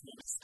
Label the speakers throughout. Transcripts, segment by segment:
Speaker 1: business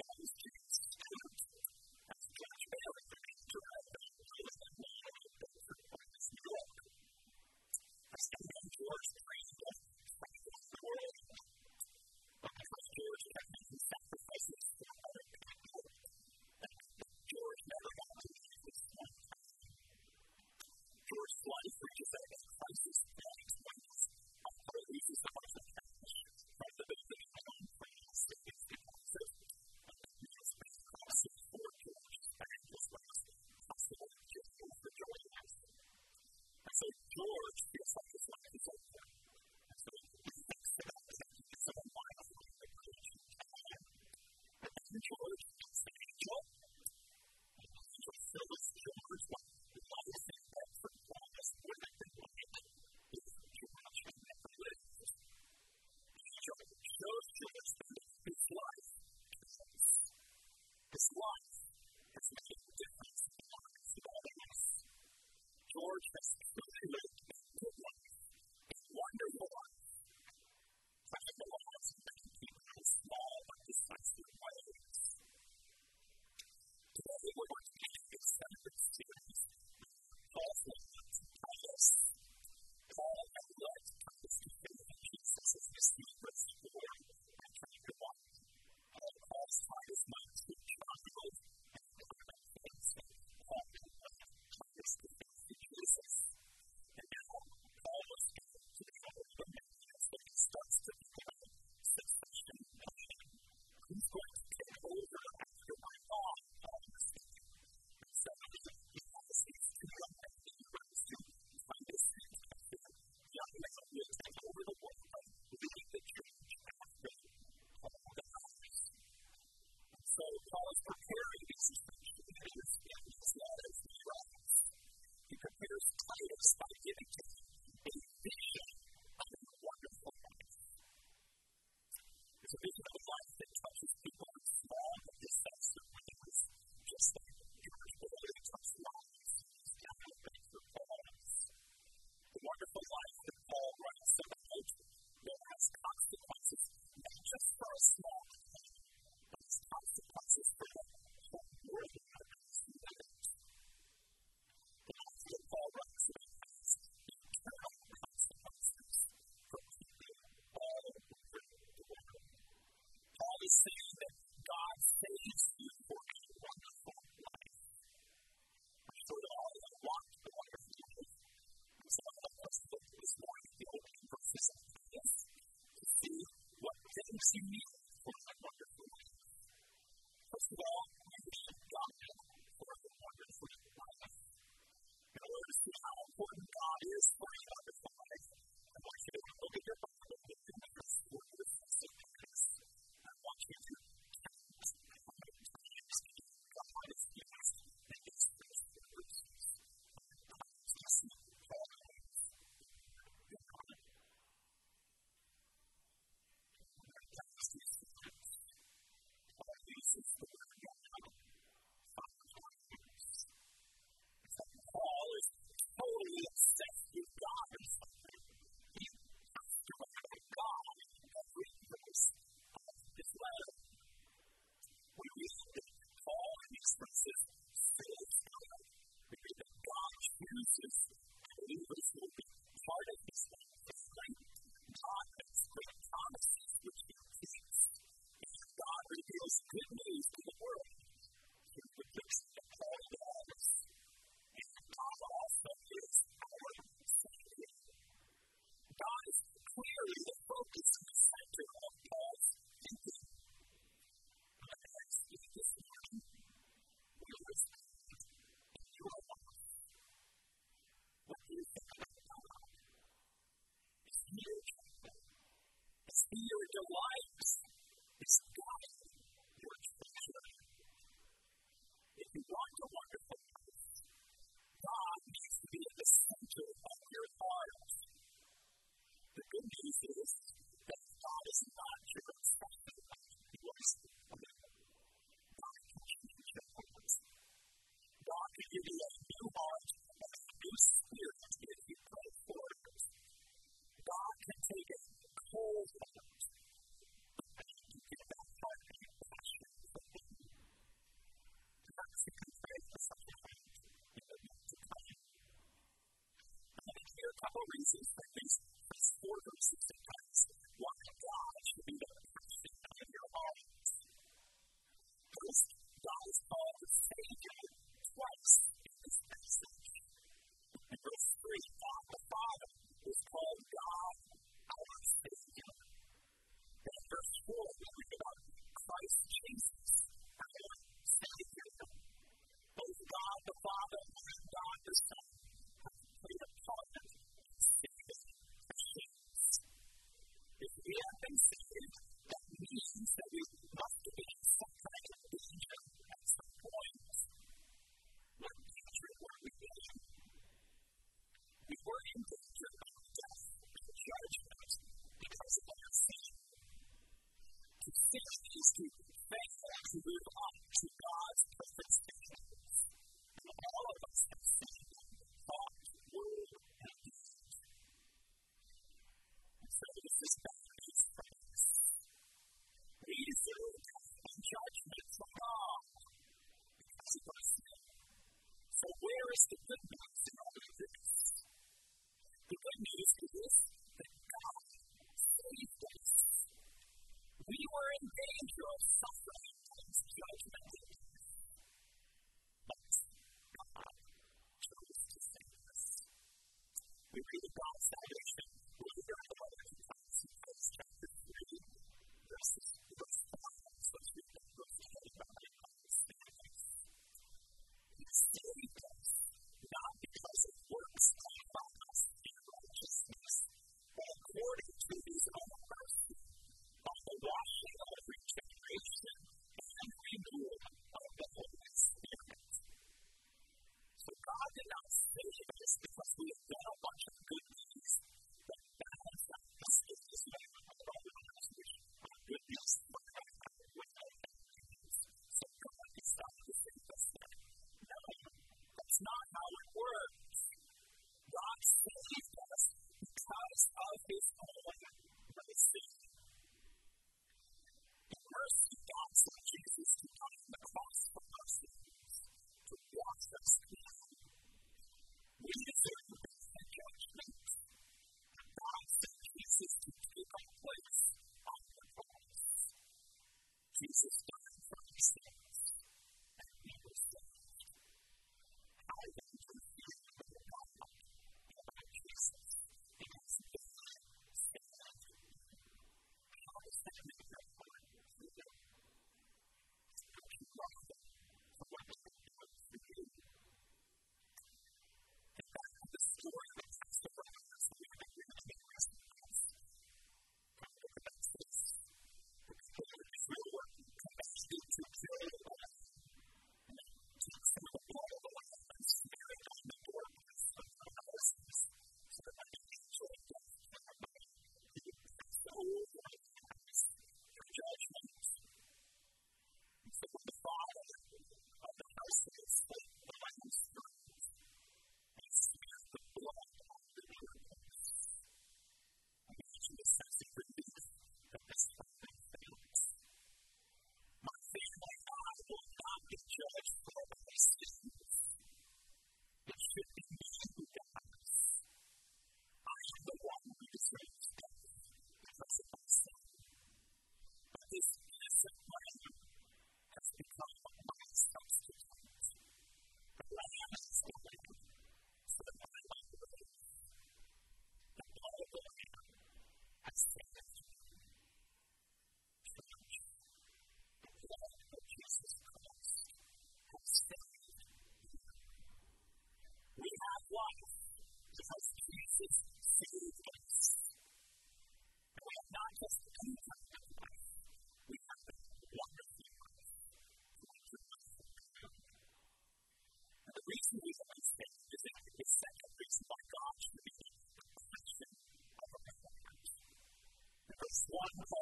Speaker 1: unique como isso It's one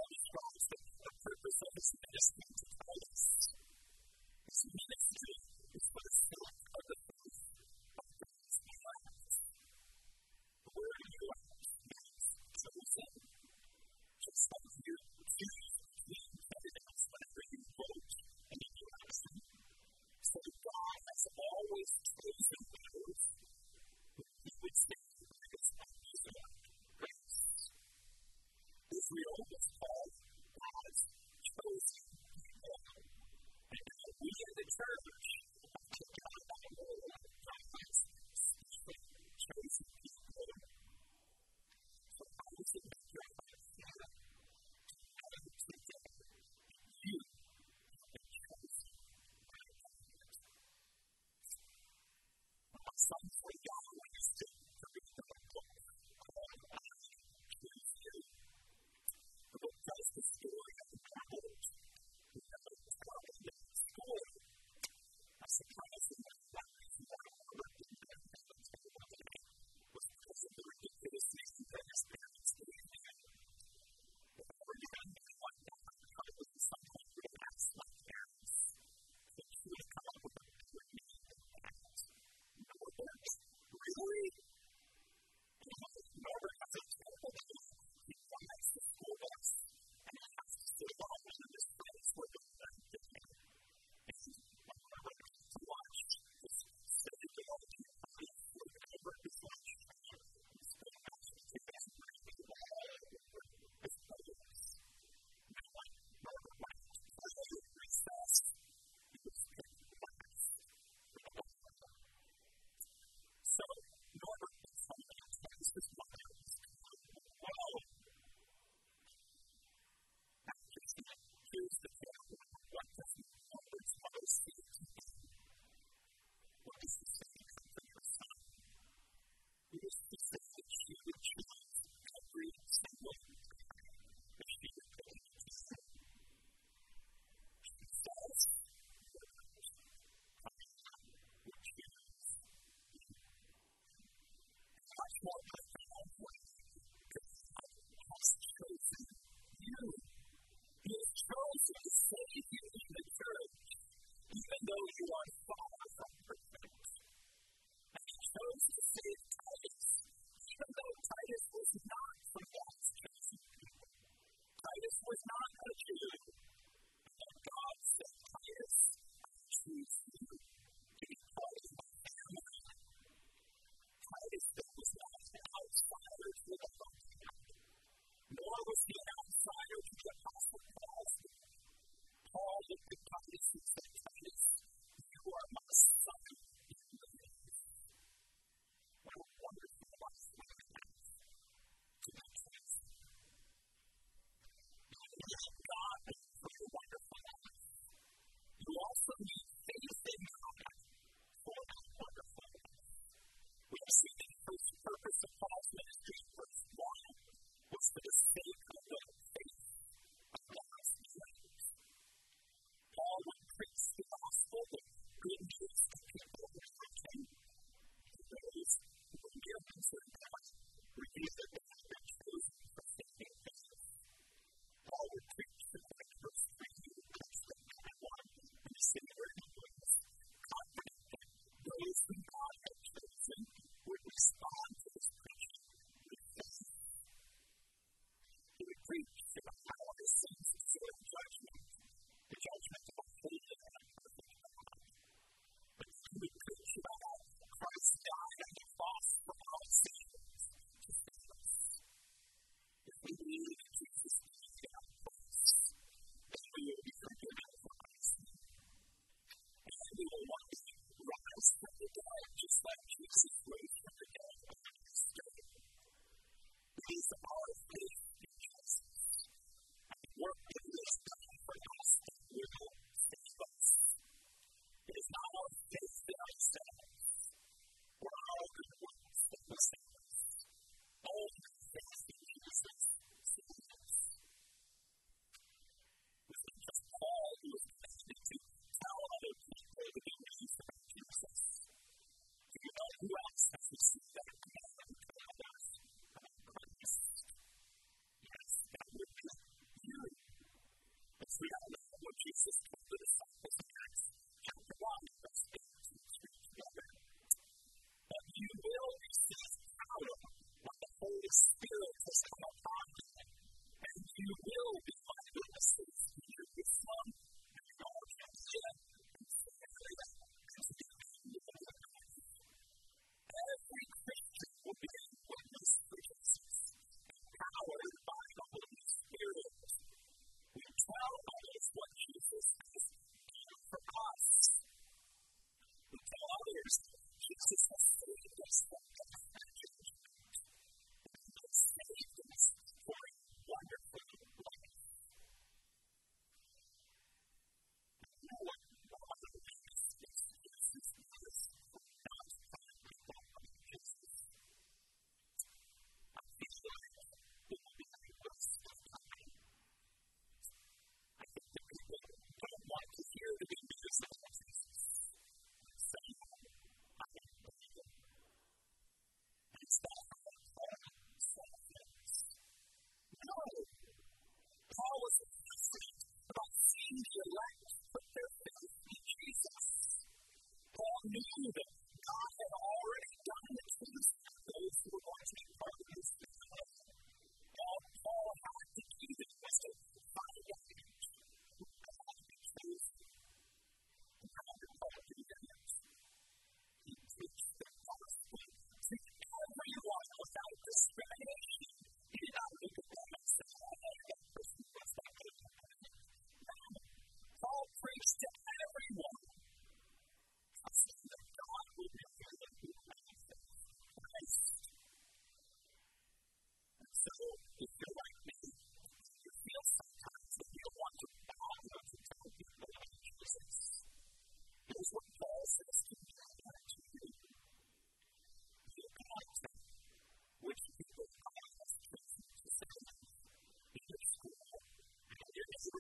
Speaker 1: more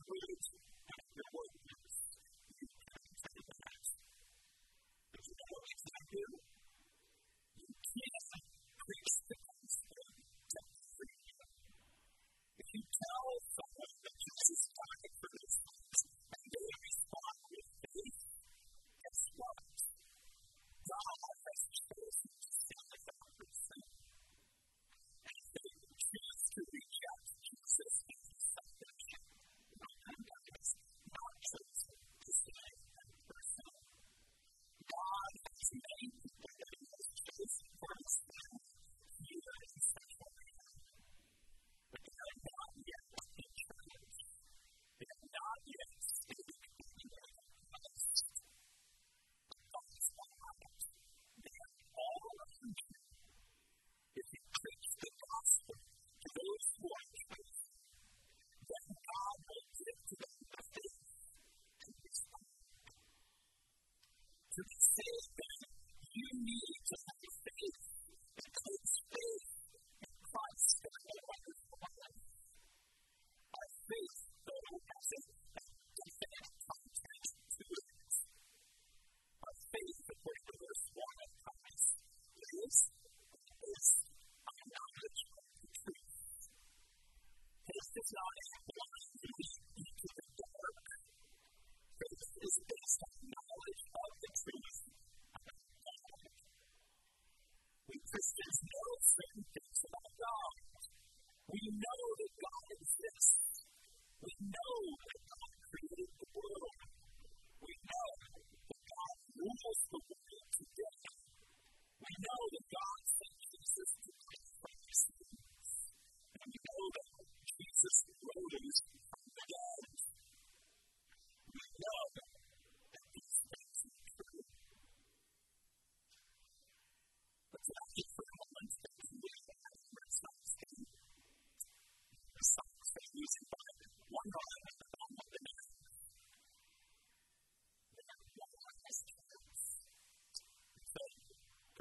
Speaker 1: includes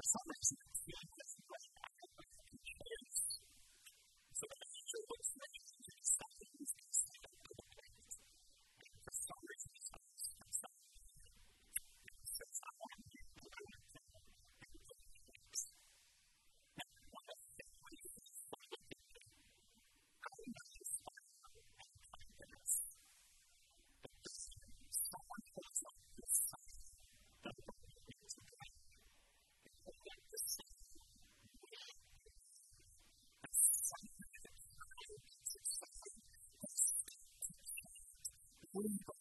Speaker 1: some reason, clean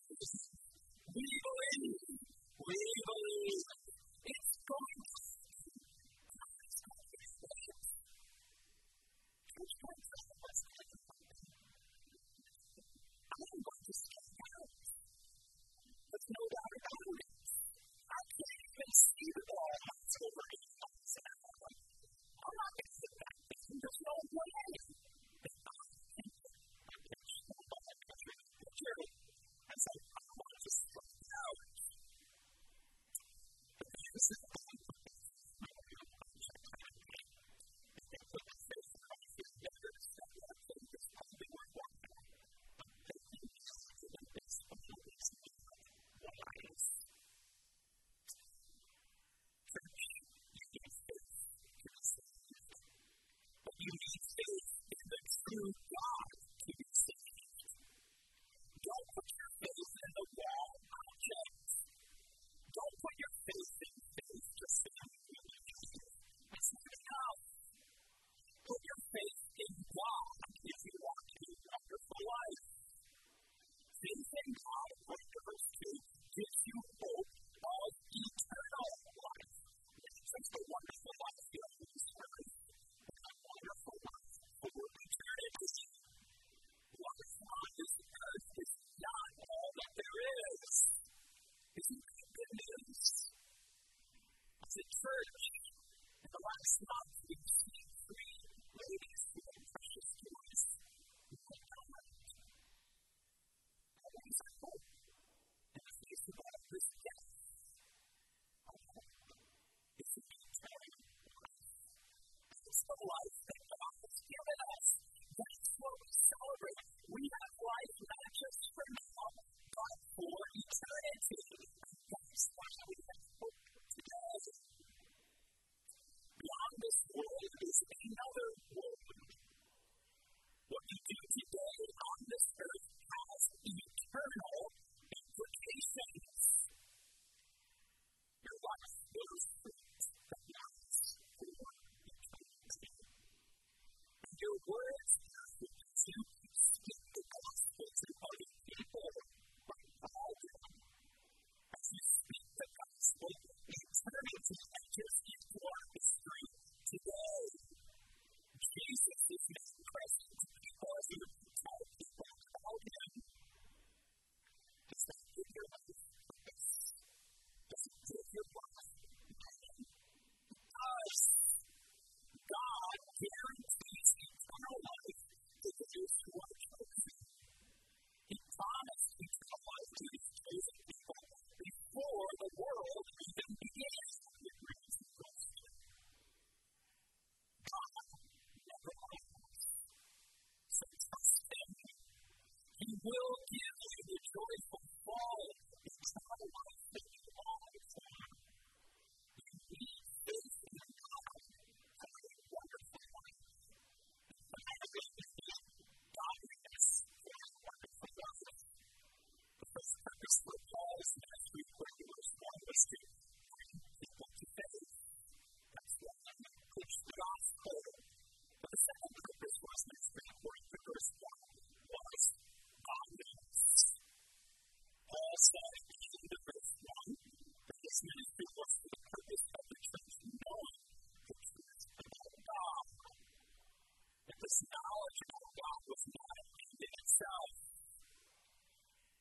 Speaker 1: God was not in itself.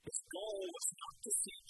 Speaker 1: His goal was not to see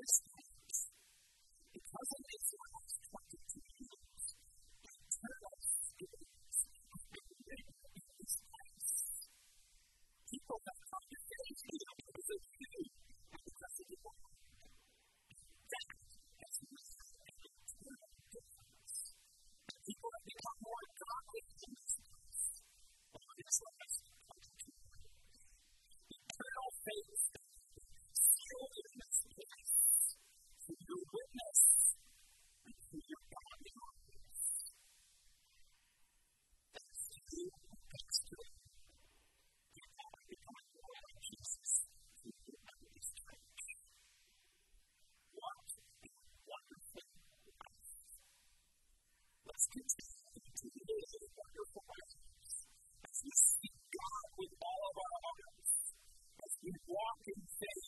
Speaker 1: this walk in faith.